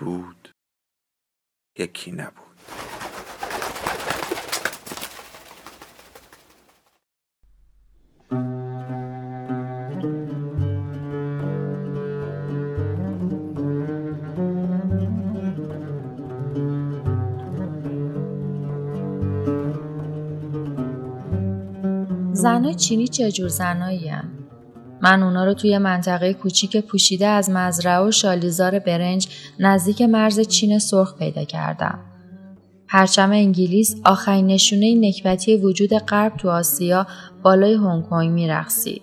بود یکی نبود. زنای چینی چه جور زنایی من اونا رو توی منطقه کوچیک پوشیده از مزرعه و شالیزار برنج نزدیک مرز چین سرخ پیدا کردم. پرچم انگلیس آخرین نشونه نکبتی وجود غرب تو آسیا بالای هنگ کنگ میرقصید.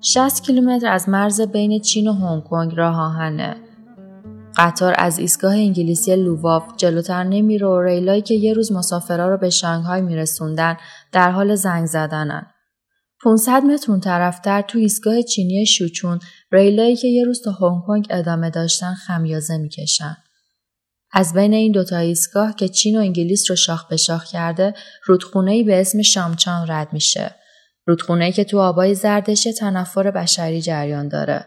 60 کیلومتر از مرز بین چین و هنگ کنگ راه آهنه. قطار از ایستگاه انگلیسی لوواف جلوتر نمیره و ریلایی که یه روز مسافرها رو به شانگهای میرسوندن در حال زنگ زدنن. 500 متر اون طرفتر تو ایستگاه چینی شوچون ریلایی که یه روز تا هنگ کنگ ادامه داشتن خمیازه می‌کشن. از بین این دوتا ایستگاه که چین و انگلیس رو شاخ به شاخ کرده رودخونه به اسم شامچان رد میشه. رودخونه که تو آبای زردش تنفر بشری جریان داره.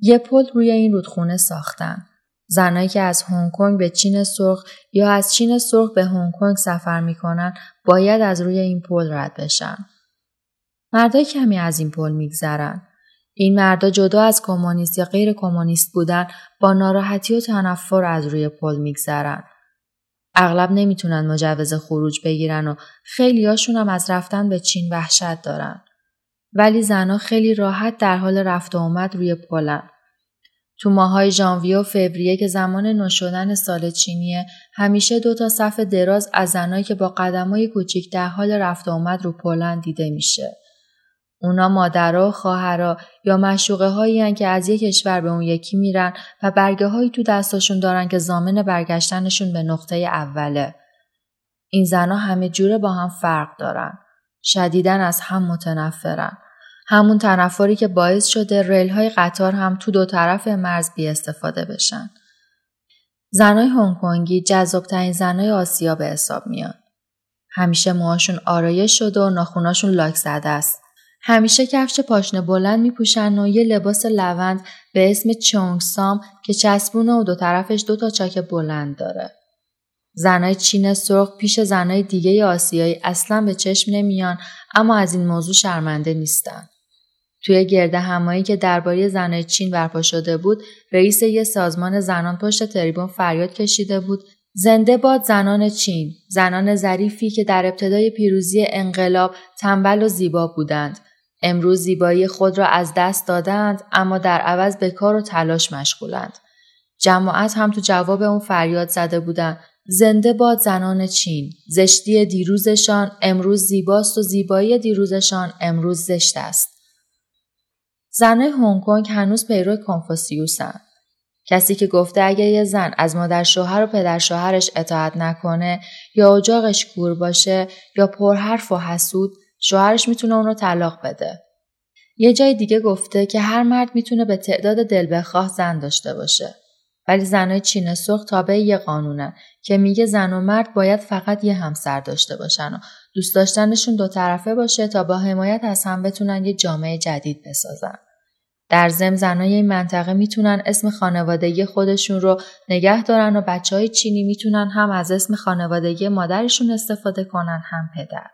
یه پل روی این رودخونه ساختن. زنایی که از هنگ کنگ به چین سرخ یا از چین سرخ به هنگ کنگ سفر می‌کنن باید از روی این پل رد بشن. مردای کمی از این پل میگذرن. این مردا جدا از کمونیست یا غیر کمونیست بودن با ناراحتی و تنفر از روی پل میگذرن. اغلب نمی‌تونن مجوز خروج بگیرن و خیلیاشون هم از رفتن به چین وحشت دارن. ولی زنها خیلی راحت در حال رفت و آمد روی پلن. تو ماهای ژانویه و فوریه که زمان نوشدن سال چینیه همیشه دو تا صف دراز از زنایی که با قدمای کوچیک در حال رفت و آمد رو پلن دیده میشه. اونا مادرها و خواهرها یا مشوقه هایی که از یک کشور به اون یکی میرن و برگه هایی تو دستاشون دارن که زامن برگشتنشون به نقطه اوله. این زنها همه جوره با هم فرق دارن. شدیدن از هم متنفرن. همون تنفری که باعث شده ریل های قطار هم تو دو طرف مرز بی استفاده بشن. زنای هنگ کنگی جذابترین زنای آسیا به حساب میان. همیشه موهاشون آرایش شده و ناخوناشون لاک زده است. همیشه کفش پاشنه بلند میپوشن و یه لباس لوند به اسم چونگ سام که چسبونه و دو طرفش دو تا چاک بلند داره. زنای چین سرخ پیش زنای دیگه آسیایی اصلا به چشم نمیان اما از این موضوع شرمنده نیستن. توی گرده همایی که درباره زنای چین برپا شده بود، رئیس یه سازمان زنان پشت تریبون فریاد کشیده بود زنده باد زنان چین، زنان ظریفی که در ابتدای پیروزی انقلاب تنبل و زیبا بودند امروز زیبایی خود را از دست دادند اما در عوض به کار و تلاش مشغولند. جماعت هم تو جواب اون فریاد زده بودند زنده باد زنان چین. زشتی دیروزشان امروز زیباست و زیبایی دیروزشان امروز زشت است. زنای هنگ کنگ هنوز پیرو کنفوسیوسن. کسی که گفته اگر یه زن از مادر شوهر و پدر شوهرش اطاعت نکنه یا اجاقش کور باشه یا پرحرف و حسود شوهرش می‌تونه اون رو طلاق بده. یه جای دیگه گفته که هر مرد می‌تونه به تعداد دل بخواه زن داشته باشه. ولی زنای چین سرخ تابع یه قانونن که میگه زن و مرد باید فقط یه همسر داشته باشن و دوست داشتنشون دو طرفه باشه تا با حمایت از هم بتونن یه جامعه جدید بسازن. در زم زنای این منطقه می‌تونن اسم خانوادگی خودشون رو نگه دارن و بچه های چینی می‌تونن هم از اسم خانوادگی مادرشون استفاده کنن هم پدر.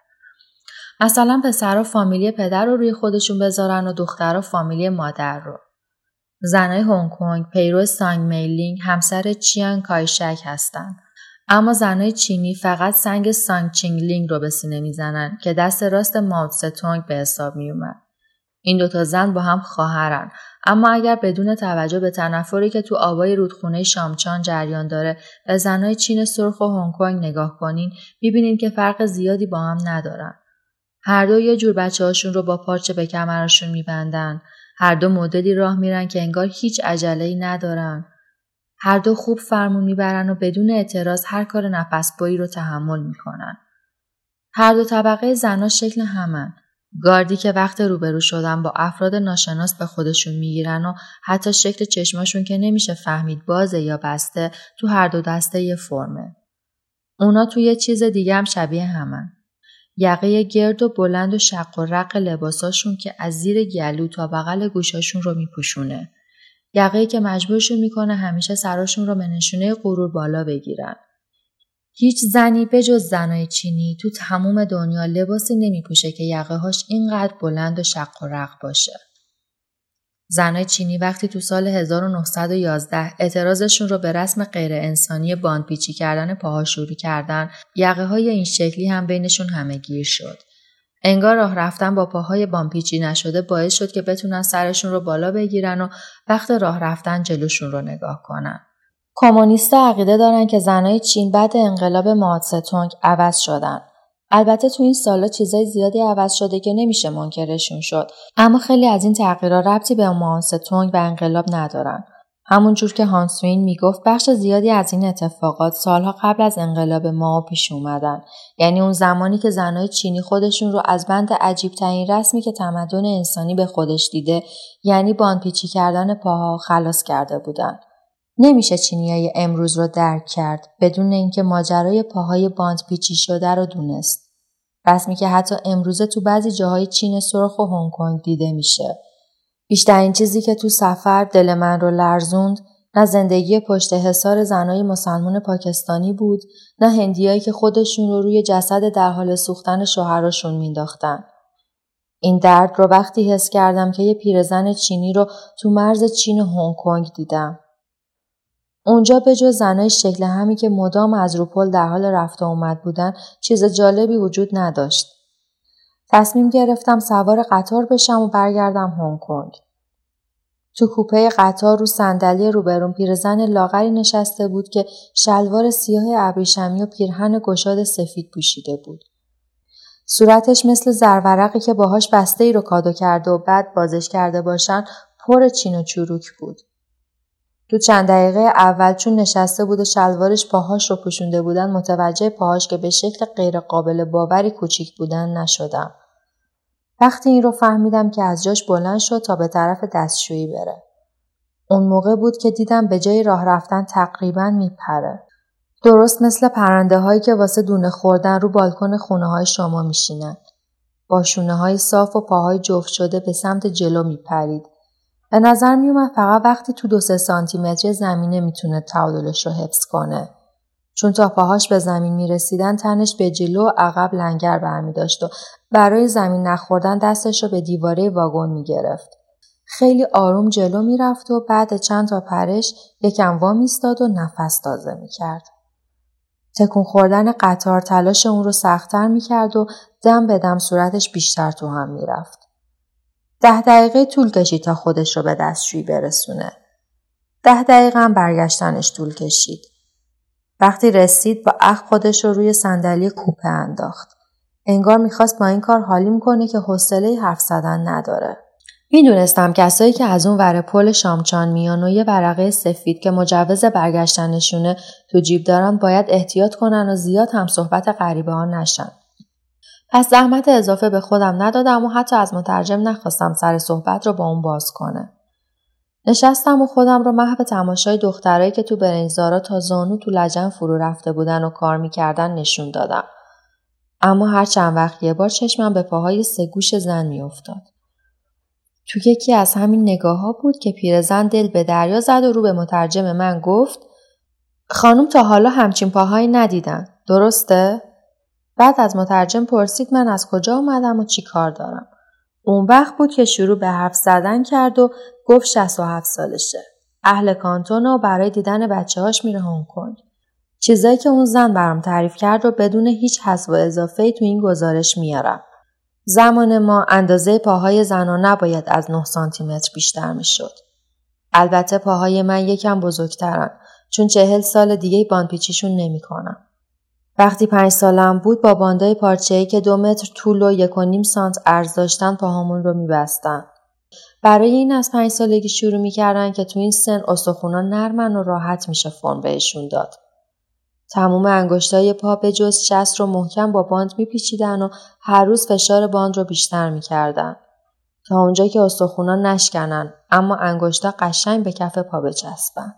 مثلا پسرها فامیلی پدر رو روی خودشون بذارن و دخترها فامیلی مادر رو. زنای هنگ کنگ پیرو سانگ میلینگ همسر چیان کایشک هستند. اما زنای چینی فقط سنگ سانگ چینگلینگ رو به سینه می‌زنن که دست راست ماو ستونگ به حساب می اومد. این دوتا زن با هم خواهرن اما اگر بدون توجه به تنفری که تو آبای رودخونه شامچان جریان داره به زنای چین سرخ و هنگ کنگ نگاه کنین می‌بینین که فرق زیادی با هم ندارن. هر دو یه جور بچه هاشون رو با پارچه به کمرشون میبندن. هر دو مدلی راه میرن که انگار هیچ عجله ندارن. هر دو خوب فرمون می‌برن و بدون اعتراض هر کار نفس بایی رو تحمل می‌کنن. هر دو طبقه زنا شکل همن. گاردی که وقت روبرو شدن با افراد ناشناس به خودشون می‌گیرن و حتی شکل چشماشون که نمیشه فهمید بازه یا بسته تو هر دو دسته یه فرمه. اونا توی چیز دیگه هم شبیه همن. یقه گرد و بلند و شق و رق لباساشون که از زیر گلو تا بغل گوشاشون رو میپوشونه. یقه که مجبورشون می‌کنه همیشه سراشون رو به نشونه غرور بالا بگیرن. هیچ زنی به جز زنای چینی تو تموم دنیا لباسی نمیپوشه که یقه هاش اینقدر بلند و شق و رق باشه. زنای چینی وقتی تو سال 1911 اعتراضشون رو به رسم غیر انسانی باندپیچی کردن پاها شروع کردن یقه های این شکلی هم بینشون همه گیر شد. انگار راه رفتن با پاهای بامپیچی نشده باعث شد که بتونن سرشون رو بالا بگیرن و وقت راه رفتن جلوشون رو نگاه کنن. کمونیستا عقیده دارن که زنای چین بعد انقلاب ماوتسه عوض شدن. البته تو این سالا چیزای زیادی عوض شده که نمیشه منکرشون شد. اما خیلی از این تغییرات ربطی به ماوتسه و انقلاب ندارن. همونجور که هانسوین می‌گفت بخش زیادی از این اتفاقات سالها قبل از انقلاب ما پیش اومدن. یعنی اون زمانی که زنای چینی خودشون رو از بند عجیب ترین رسمی که تمدن انسانی به خودش دیده یعنی باندپیچی کردن پاها خلاص کرده بودن. نمیشه چینیای امروز رو درک کرد بدون اینکه ماجرای پاهای باند پیچی شده رو دونست. رسمی که حتی امروزه تو بعضی جاهای چین سرخ و هنگ کنگ دیده میشه. بیشترین چیزی که تو سفر دل من رو لرزوند نه زندگی پشت حسار زنای مسلمان پاکستانی بود نه هندیایی که خودشون رو روی جسد در حال سوختن شوهراشون مینداختن. این درد رو وقتی حس کردم که یه پیرزن چینی رو تو مرز چین هنگ کنگ دیدم. اونجا به جز زنای شکل همی که مدام از روپل در حال رفت و اومد بودن چیز جالبی وجود نداشت. تصمیم گرفتم سوار قطار بشم و برگردم هنگ کنگ. تو کوپه قطار رو صندلی روبرون پیرزن لاغری نشسته بود که شلوار سیاه ابریشمی و پیرهن گشاد سفید پوشیده بود. صورتش مثل زرورقی که باهاش بسته ای رو کادو کرده و بعد بازش کرده باشن پر چین و چروک بود. تو چند دقیقه اول چون نشسته بود و شلوارش پاهاش رو پوشونده بودن متوجه پاهاش که به شکل غیرقابل باوری کوچیک بودن نشدم. وقتی این رو فهمیدم که از جاش بلند شد تا به طرف دستشویی بره. اون موقع بود که دیدم به جای راه رفتن تقریبا میپره. درست مثل پرنده هایی که واسه دونه خوردن رو بالکن خونه های شما میشینن. با شونه های صاف و پاهای جفت شده به سمت جلو میپرید به نظر میومد فقط وقتی تو دو سه سانتی متر زمینه می‌تونه تعادلش رو حفظ کنه. چون تا پاهاش به زمین می‌رسیدن تنش به جلو و عقب لنگر برمی داشت و برای زمین نخوردن دستش رو به دیواره واگن می‌گرفت. خیلی آروم جلو می‌رفت و بعد چند تا پرش یکم وا میستاد و نفس تازه می‌کرد. تکون خوردن قطار تلاش اون رو سختتر می‌کرد و دم به دم صورتش بیشتر تو هم می‌رفت. ده دقیقه طول کشید تا خودش رو به دستشویی برسونه. ده دقیقه هم برگشتنش طول کشید. وقتی رسید با اخ خودش رو روی صندلی کوپه انداخت. انگار می‌خواست با این کار حالیم کنه که حوصله حرف زدن نداره. می‌دونستم کسایی که از اون ور پل شامچان میان و یه ورقه سفید که مجوز برگشتنشونه تو جیب دارن باید احتیاط کنن و زیاد هم صحبت غریبه ها نشن. پس زحمت اضافه به خودم ندادم و حتی از مترجم نخواستم سر صحبت رو با اون باز کنه. نشستم و خودم رو محو تماشای دخترایی که تو برنجزارا تا زانو تو لجن فرو رفته بودن و کار می‌کردن نشون دادم. اما هر چند وقت یه بار چشمم به پاهای سه گوش زن میافتاد. تو یکی از همین نگاه ها بود که پیرزن دل به دریا زد و رو به مترجم من گفت خانم تا حالا همچین پاهایی ندیدن. درسته؟ بعد از مترجم پرسید من از کجا اومدم و چی کار دارم. اون وقت بود که شروع به حرف زدن کرد و گفت 67 سالشه. اهل کانتون و برای دیدن بچه هاش میره هنگ کنگ. چیزایی که اون زن برام تعریف کرد رو بدون هیچ حذف و اضافه تو این گزارش میارم. زمان ما اندازه پاهای زنها نباید از 9 سانتی متر بیشتر می‌شد. البته پاهای من یکم بزرگترن چون چهل سال دیگه باندپیچیشون نمی‌کنم. وقتی پنج سالم بود با باندای پارچه‌ای که دو متر طول و یک و نیم سانت عرض داشتن پاهامون رو میبستن. برای این از پنج سالگی شروع می‌کردن که تو این سن استخونا نرمن و راحت میشه فرم بهشون داد. تموم انگشتای پا به جز شست رو محکم با باند میپیچیدن و هر روز فشار باند رو بیشتر می‌کردن. تا اونجا که استخونا نشکنن اما انگشتا قشنگ به کف پا بچسبن.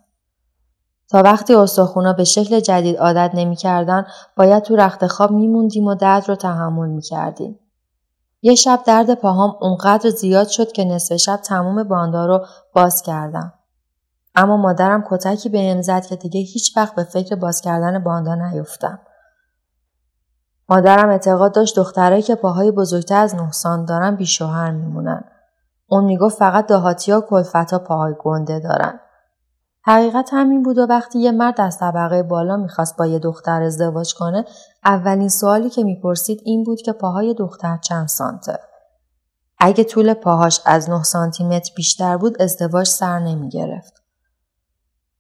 تا وقتی استخونا به شکل جدید عادت نمی‌کردن باید تو رخت خواب میموندیم و درد رو تحمل می‌کردیم. یه شب درد پاهام اونقدر زیاد شد که نصف شب تموم باندا رو باز کردم. اما مادرم کتکی به زد که دیگه هیچ وقت به فکر باز کردن باندا نیفتم. مادرم اعتقاد داشت دخترایی که پاهای بزرگتر از نه دارن بیشوهر میمونن. اون می‌گفت فقط دهاتیا کلفتا پاهای گنده دارن. حقیقت همین بود و وقتی یه مرد از طبقه بالا می‌خواست با یه دختر ازدواج کنه اولین سوالی که می‌پرسید این بود که پاهای دختر چند سانته. اگه طول پاهاش از 9 سانتی متر بیشتر بود ازدواج سر نمی‌گرفت.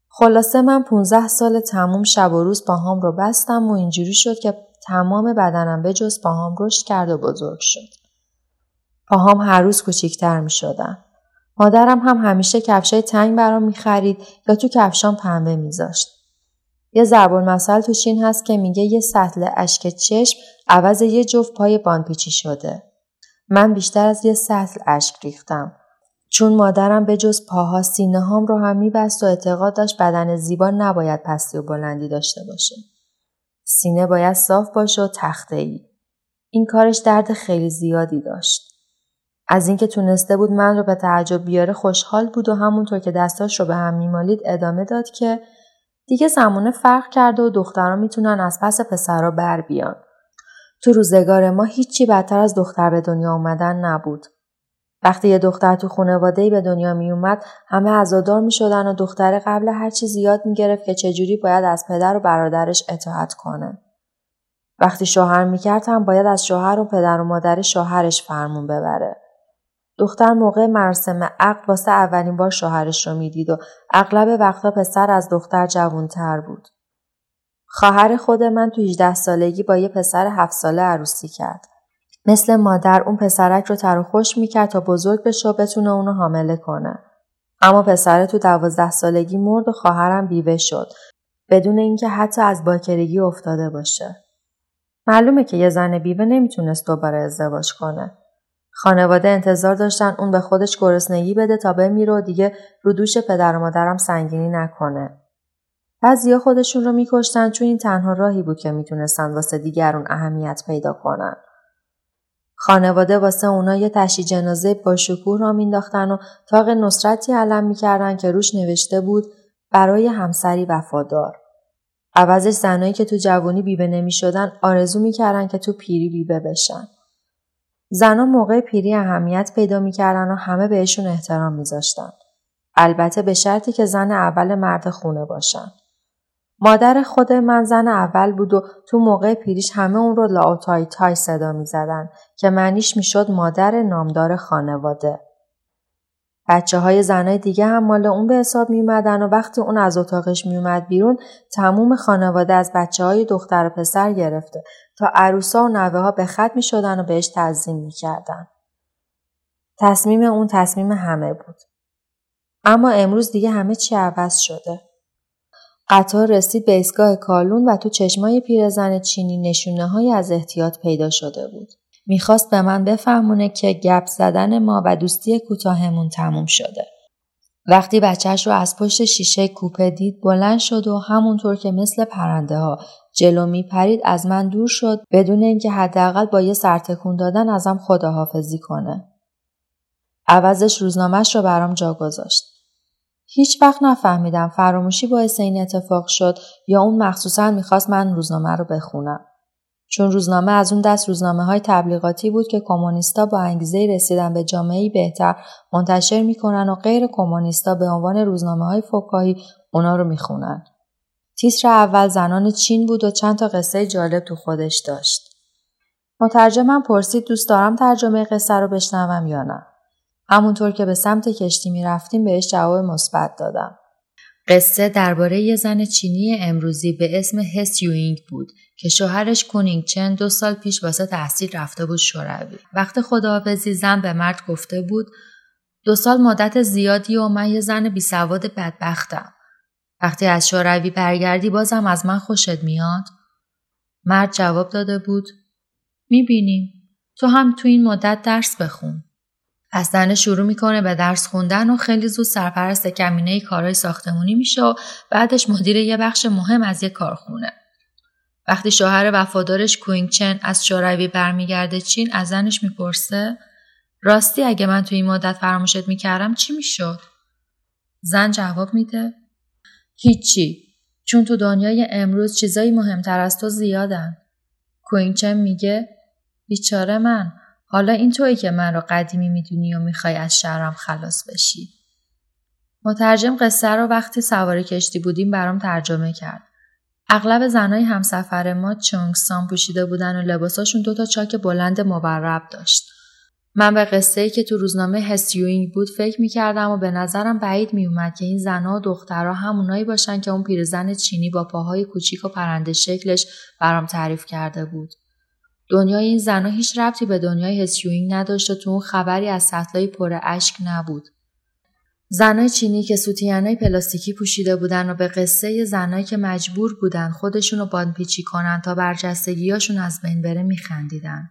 خلاصه من 15 سال تموم شب و روز پاهام رو بستم و اینجوری شد که تمام بدنم به جز پاهام رشد کرد و بزرگ شد. پاهام هر روز کوچیکتر می شدن. مادرم هم همیشه کفشای تنگ برام می‌خرید یا تو کفشام پنبه میذاشت. یه ضرب المثل تو چین هست که میگه یه سطل اشک چشم عوض یه جفت پای بانپیچی شده. من بیشتر از یه سطل اشک ریختم. چون مادرم به جز پاها سینه هام رو هم میبست و اعتقاد داشت بدن زیبا نباید پستی و بلندی داشته باشه. سینه باید صاف باشه و تخته ای. این کارش درد خیلی زیادی داشت. از اینکه تونسته بود من رو به تعجب بیاره خوشحال بود و همونطور که دستاش رو به هم میمالید ادامه داد که دیگه زمانه فرق کرده و دخترها می‌تونن از پس پسرا بر بیان. تو روزگار ما هیچی بدتر از دختر به دنیا اومدن نبود. وقتی یه دختر تو خانواده به دنیا می اومد همه عزادار می شدن و دختر قبل هر چی زیاد می گرفت که چجوری باید از پدر و برادرش اطاعت کنه. وقتی شوهر می کرد هم باید از شوهر و پدر و مادر شوهرش فرمون ببره. دختر موقع مراسم عقد واسه اولین بار شوهرش رو می‌دید و اغلب وقتا پسر از دختر جوانتر بود. خواهر خود من تو 18 سالگی با یه پسر هفت ساله عروسی کرد. مثل مادر اون پسرک رو تر و خوش می‌کرد تا بزرگ بشه و بتونه اونو حامله کنه. اما پسر تو دوازده سالگی مرد و خواهرم بیوه شد بدون اینکه حتی از باکرگی افتاده باشه. معلومه که یه زن بیوه نمی‌تونست دوباره ازدواج کنه. خانواده انتظار داشتن اون به خودش گرسنگی بده تا بمیره و دیگه رو دوش پدر و مادرم سنگینی نکنه. بعضیا خودشون رو میکشتن چون این تنها راهی بود که می‌تونستن واسه دیگرون اهمیت پیدا کنن. خانواده واسه اونا یه تشی جنازه با شکوه را مینداختن و تاق نصرتی علم می‌کردن که روش نوشته بود برای همسری وفادار. عوضش زنایی که تو جوانی بیبه نمی‌شدن آرزو می‌کردن که تو پیری بیبه بشن. زنها موقع پیری اهمیت پیدا می‌کردن و همه بهشون احترام میذاشتن. البته به شرطی که زن اول مرد خونه باشن. مادر خود من زن اول بود و تو موقع پیریش همه اون رو لاوتای تای صدا می‌زدن که معنیش می‌شد مادر نامدار خانواده. بچه های زنای دیگه هم مال اون به حساب می و وقتی اون از اتاقش می اومد بیرون تموم خانواده از بچه های دختر و پسر گرفته تا عروسا و نوه ها به خط می شدن و بهش تعظیم می کردن. تصمیم اون تصمیم همه بود. اما امروز دیگه همه چی عوض شده. قطار رسید به ایستگاه کالون و تو چشمای پیرزن چینی نشونه های از احتیاط پیدا شده بود. می‌خواست به من بفهمونه که گپ زدن ما و دوستی کوتاهمون تموم شده. وقتی بچهش رو از پشت شیشه کوپه دید بلند شد و همونطور که مثل پرنده ها جلو میپرید از من دور شد بدون اینکه حداقل با یه سرتکون دادن ازم خداحافظی کنه. عوضش روزنامهش رو برام جا گذاشت. هیچ وقت نفهمیدم فراموشی باعث این اتفاق شد یا اون مخصوصا می‌خواست من روزنامه رو بخونم. چون روزنامه از اون دست روزنامه های تبلیغاتی بود که کمونیستا با انگیزه رسیدن به جامعه بهتر منتشر می‌کنن و غیر کمونیستا به عنوان روزنامه های فکاهی اونا رو می‌خونن. تیتر اول زنان چین بود و چند تا قصه جالب تو خودش داشت. مترجمم پرسید دوست دارم ترجمه قصه رو بشنوم یا نه. همونطور که به سمت کشتی می‌رفتیم بهش جواب مثبت دادم. قصه درباره یه زن چینی امروزی به اسم هس یوینگ بود که شوهرش کونینگ چن دو سال پیش واسه تحصیل رفته بود شوروی. وقت خداحافظی زن به مرد گفته بود دو سال مدت زیادی و من یه زن بی سواد بدبختم. وقتی از شوروی برگردی بازم از من خوشت میاد؟ مرد جواب داده بود می‌بینیم تو هم تو این مدت درس بخون. پس زنه شروع می‌کنه به درس خوندن و خیلی زود سرپرست کمینه کارهای ساختمونی میشه و بعدش مدیر یه بخش مهم از یه کارخونه. وقتی شوهر وفادارش کوینگ چن از شوروی برمیگرده چین از زنش می‌پرسه راستی اگه من تو این مدت فراموشت می‌کردم چی می‌شد؟ زن جواب میده هیچی چون تو دنیای امروز چیزایی مهمتر از تو زیادن. کوینچن میگه بیچاره من حالا این توی که من رو قدیمی می‌دونی و می‌خوای از شرم خلاص بشی. مترجم قصه رو وقتی سوار کشتی بودیم برام ترجمه کرد. اغلب زنای همسفر ما چونگسان پوشیده بودن و لباساشون دوتا چاک بلند مبرب داشت. من به قصه ای که تو روزنامه هسیوینگ بود فکر می‌کردم و به نظرم بعید میومد که این زنها و دخترها همونایی باشن که اون پیرزن چینی با پاهای کوچیک و پرنده شکلش برام تعریف کرده بود. دنیای این زنها هیچ ربطی به دنیای هسیوینگ نداشت و تو اون خبری از سطلای پر اشک نبود. زنای چینی که سوتیانای پلاستیکی پوشیده بودن و به قصه زنایی که مجبور بودن خودشونو باندپیچی کنن تا برجستگیاشون از بین بره میخندیدن.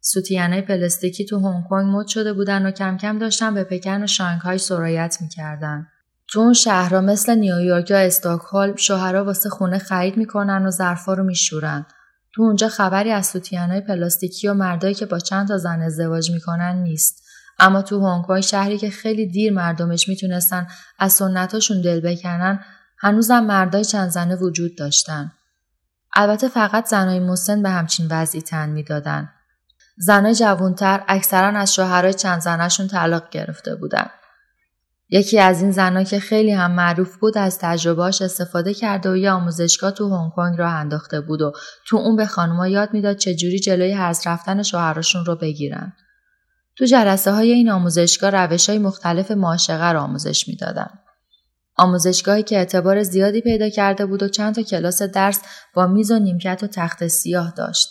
سوتیانه پلاستیکی تو هنگ کنگ مد شده بودن و کم کم داشتن به پکن و شانگهای سرایت می‌کردن. تو اون شهرها مثل نیویورک یا استاکهلم شوهرها واسه خونه خرید می‌کنن و ظرفا رو میشورن. تو اونجا خبری از سوتیانهای پلاستیکی و مردایی که با چند تا زن ازدواج می‌کنن نیست. اما تو هنگ کنگ شهری که خیلی دیر مردمش می‌تونستن از سنتاشون دل بکنن هنوزم مردای چند زنه وجود داشتن. البته فقط زنای مسن به همچین وضعی تن می‌دادن. زنای جوانتر اکثرا از شوهرای چند زنشون طلاق گرفته بودن. یکی از این زنها که خیلی هم معروف بود از تجربهاش استفاده کرده و یه آموزشگاه تو هنگ کنگ را انداخته بود و تو اون به خانوما یاد می‌داد چجوری جلوی هرز رفتن شوهراشون رو بگیرن. تو جلسه های این آموزشگاه روش های مختلف معاشقه را آموزش می‌دادن. آموزشگاهی که اعتبار زیادی پیدا کرده بود و چند تا کلاس درس با میز و نیمکت و تخت سیاه داشت.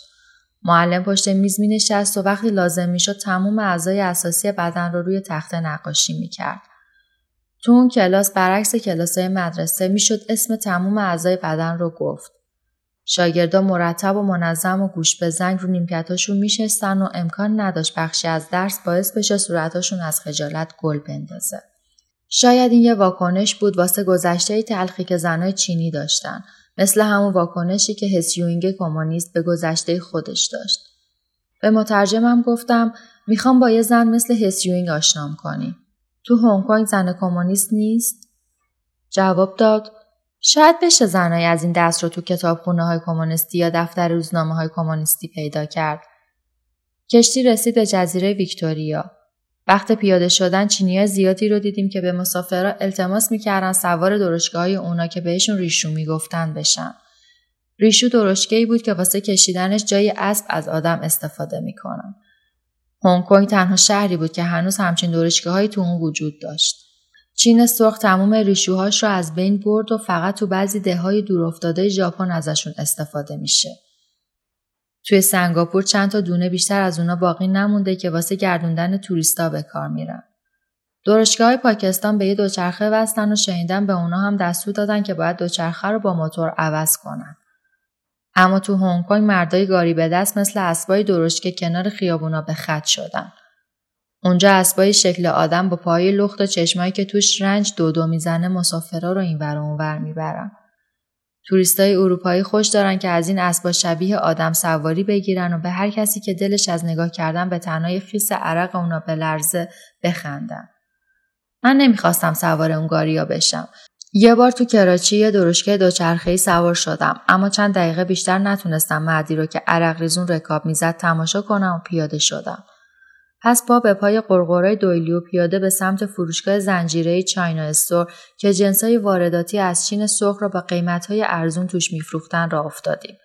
معلم پشت میز می نشست و وقتی لازم می شد تموم اعضای اساسی بدن رو روی تخت نقاشی می کرد. تو اون کلاس برعکس کلاسای مدرسه می‌شد اسم تموم اعضای بدن رو گفت. شاگردا مرتب و منظم و گوش به زنگ رو نیمکتاشون میشستن و امکان نداشت بخشی از درس باعث بشه صورتاشون از خجالت گل بندازه. شاید این یه واکنش بود واسه گذشته تلخی که زنای چینی داشتن مثل همون واکنشی که هسیوینگ کمونیست به گذشته خودش داشت. به مترجمم گفتم می‌خوام با یه زن مثل هسیوینگ آشنام کنی. تو هنگ کنگ زن کمونیست نیست؟ جواب داد شاید بشه زنای از این دست رو تو کتابخونه های کمونیستی یا دفتر روزنامه های کمونیستی پیدا کرد. کشتی رسید به جزیره ویکتوریا. وقت پیاده شدن چینی زیادی رو دیدیم که به مسافرها التماس می‌کردن سوار درشگاه های اونا که بهشون ریشو می‌گفتن بشن. ریشو درشگه بود که واسه کشیدنش جای اسب از آدم استفاده می‌کنن. هنگ کنگ تنها شهری بود که هنوز همچین درشگاه هایی تو اون وجود داشت. چین سرخ تمام ریشوهاش رو از بین برد و فقط تو بعضی دههای دورافتاده ژاپن ازشون استفاده میشه. توی سنگاپور چند تا دونه بیشتر از اونا باقی نمونده که واسه گردوندن توریستا به کار میرن. درشگاه های پاکستان به یه دوچرخه وستن و شنیدن به اونا هم دستور دادن که باید دوچرخه رو با موتور عوض کنن. اما تو هنگ کنگ مردای گاری به دست مثل اسبای درشکه کنار خیابونا به خط شدن. اونجا اسبای شکل آدم با پای لخت و چشمایی که توش رنج دو دو می‌زنه مسافرا رو این ور اونور می‌برن. توریستای اروپایی خوش دارن که از این اسبا شبیه آدم سواری بگیرن و به هر کسی که دلش از نگاه کردن به تنهای خیس عرق اونا به لرزه بخندن. من نمی‌خواستم سوار اون گاریا بشم. یه بار تو کراچی یه درشکه دوچرخه‌ای سوار شدم اما چند دقیقه بیشتر نتونستم مردی رو که عرق ریزون رکاب می‌زد تماشا کنم و پیاده شدم. پس با به پای قرقرای دویلیو پیاده به سمت فروشگاه زنجیره چاینا استور که جنسای وارداتی از چین سرخ را با قیمتهای ارزون توش میفروختن را افتادیم.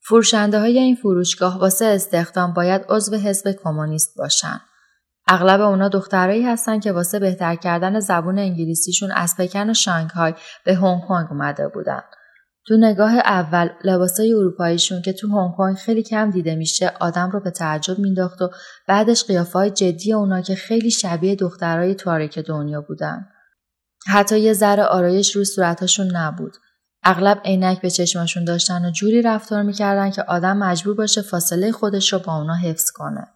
فروشنده های این فروشگاه واسه استخدام باید عضو حزب کمونیست باشن. اغلب اونا دخترایی هستن که واسه بهتر کردن زبون انگلیسیشون از پکن و شانگهای به هنگ کنگ اومده بودن. تو نگاه اول لباسای اروپاییشون که تو هنگ کنگ خیلی کم دیده میشه آدم رو به تعجب مینداخت و بعدش قیافه های جدی اونا که خیلی شبیه دخترای تاریک دنیا بودن. حتی یه ذره آرایش روی صورتاشون نبود. اغلب عینک به چشماشون داشتن و جوری رفتار می‌کردن که آدم مجبور باشه فاصله خودش رو با اونا حفظ کنه.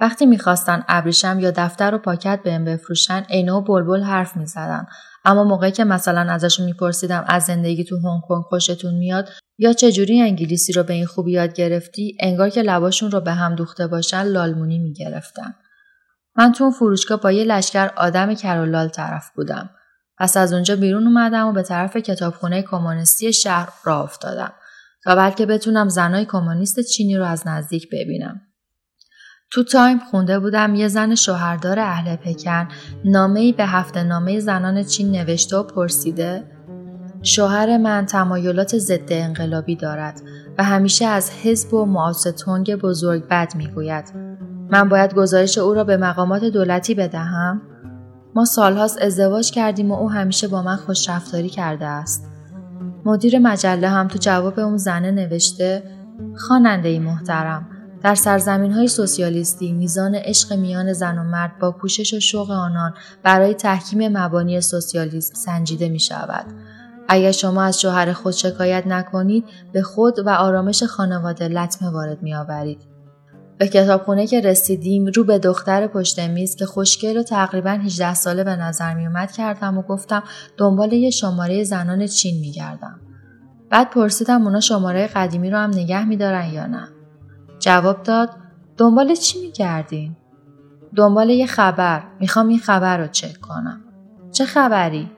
وقتی می‌خواستن ابریشم یا دفتر و پاکت بهم بفروشن عینه و بلبل حرف می‌زدن. اما موقعی که مثلا ازشون میپرسیدم از زندگی تو هنگ کنگ خوشتون میاد یا چه جوری انگلیسی رو به این خوبی یاد گرفتی انگار که لباشون رو به هم دوخته باشن لالمونی می‌گرفتن. من تو فروشگاه با یه لشکر آدم کرولال طرف بودم. پس از اونجا بیرون اومدم و به طرف کتابخونه کمونیستی شهر راه افتادم. تا بلکه بتونم زنای کمونیست چینی رو از نزدیک ببینم. تو تایم خونده بودم یه زن شوهردار اهل پکن. نامه‌ای به هفته نامه زنان چین نوشته و پرسیده شوهر من تمایلات ضد انقلابی دارد و همیشه از حزب و معاستونگ بزرگ بد می‌گوید. من باید گزارش او را به مقامات دولتی بدهم؟ ما سالهاست ازدواج کردیم و او همیشه با من خوش رفتاری کرده است. مدیر مجله هم تو جواب اون زنه نوشته خواننده محترم در سرزمین های سوسیالیستی میزان عشق میان زن و مرد با کوشش و شوق آنان برای تحکیم مبانی سوسیالیسم سنجیده می شود. اگر شما از شوهر خود شکایت نکنید به خود و آرامش خانواده لطمه وارد می آورید. به کتابخونه که رسیدیم رو به دختر پشت میز که خوشگل و تقریبا 18 ساله به نظر می اومد کردم و گفتم دنبال یه شماره زنان چین می گردم. بعد پرسیدم اونا شماره قدیمی رو هم نگه می دارن یا نه. جواب داد دنبال چی میگردین؟ دنبال یه خبر می‌خوام این خبر رو چک کنم. چه خبری؟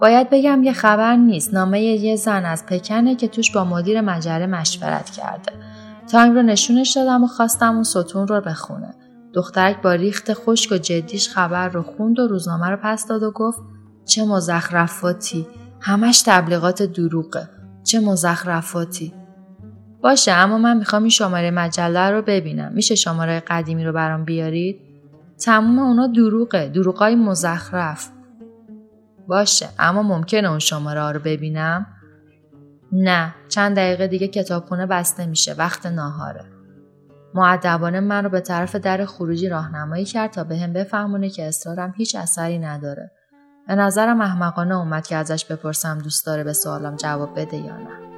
باید بگم یه خبر نیست نامه یه زن از پکنه که توش با مدیر مجله مشورت کرده. تایم رو نشونش دادم و خواستم اون ستون رو بخونه. دخترک با ریخت خشک و جدیش خبر رو خوند و روزنامه رو پس داد و گفت چه مزخرفاتی. همش تبلیغات دروغه. چه مزخرفاتی. باشه اما من می‌خوام این شماره مجله رو ببینم. میشه شماره قدیمی رو برام بیارید؟ تموم اونا دروغه. دروغای مزخرف. باشه اما ممکنه اون شماره ها رو ببینم؟ نه چند دقیقه دیگه کتابخونه بسته میشه. وقت ناهاره. معدبانه من رو به طرف در خروجی راهنمایی کرد تا به بفهمونه که اصرارم هیچ اثری نداره. به نظرم احمقانه اومد که ازش بپرسم دوست داره به سوالم جواب بده یا نه.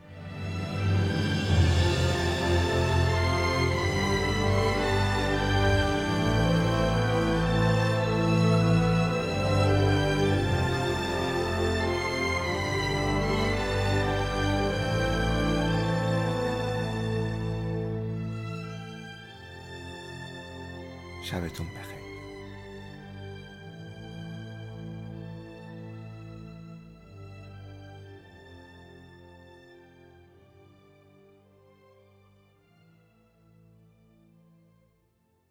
شبتون بخیر.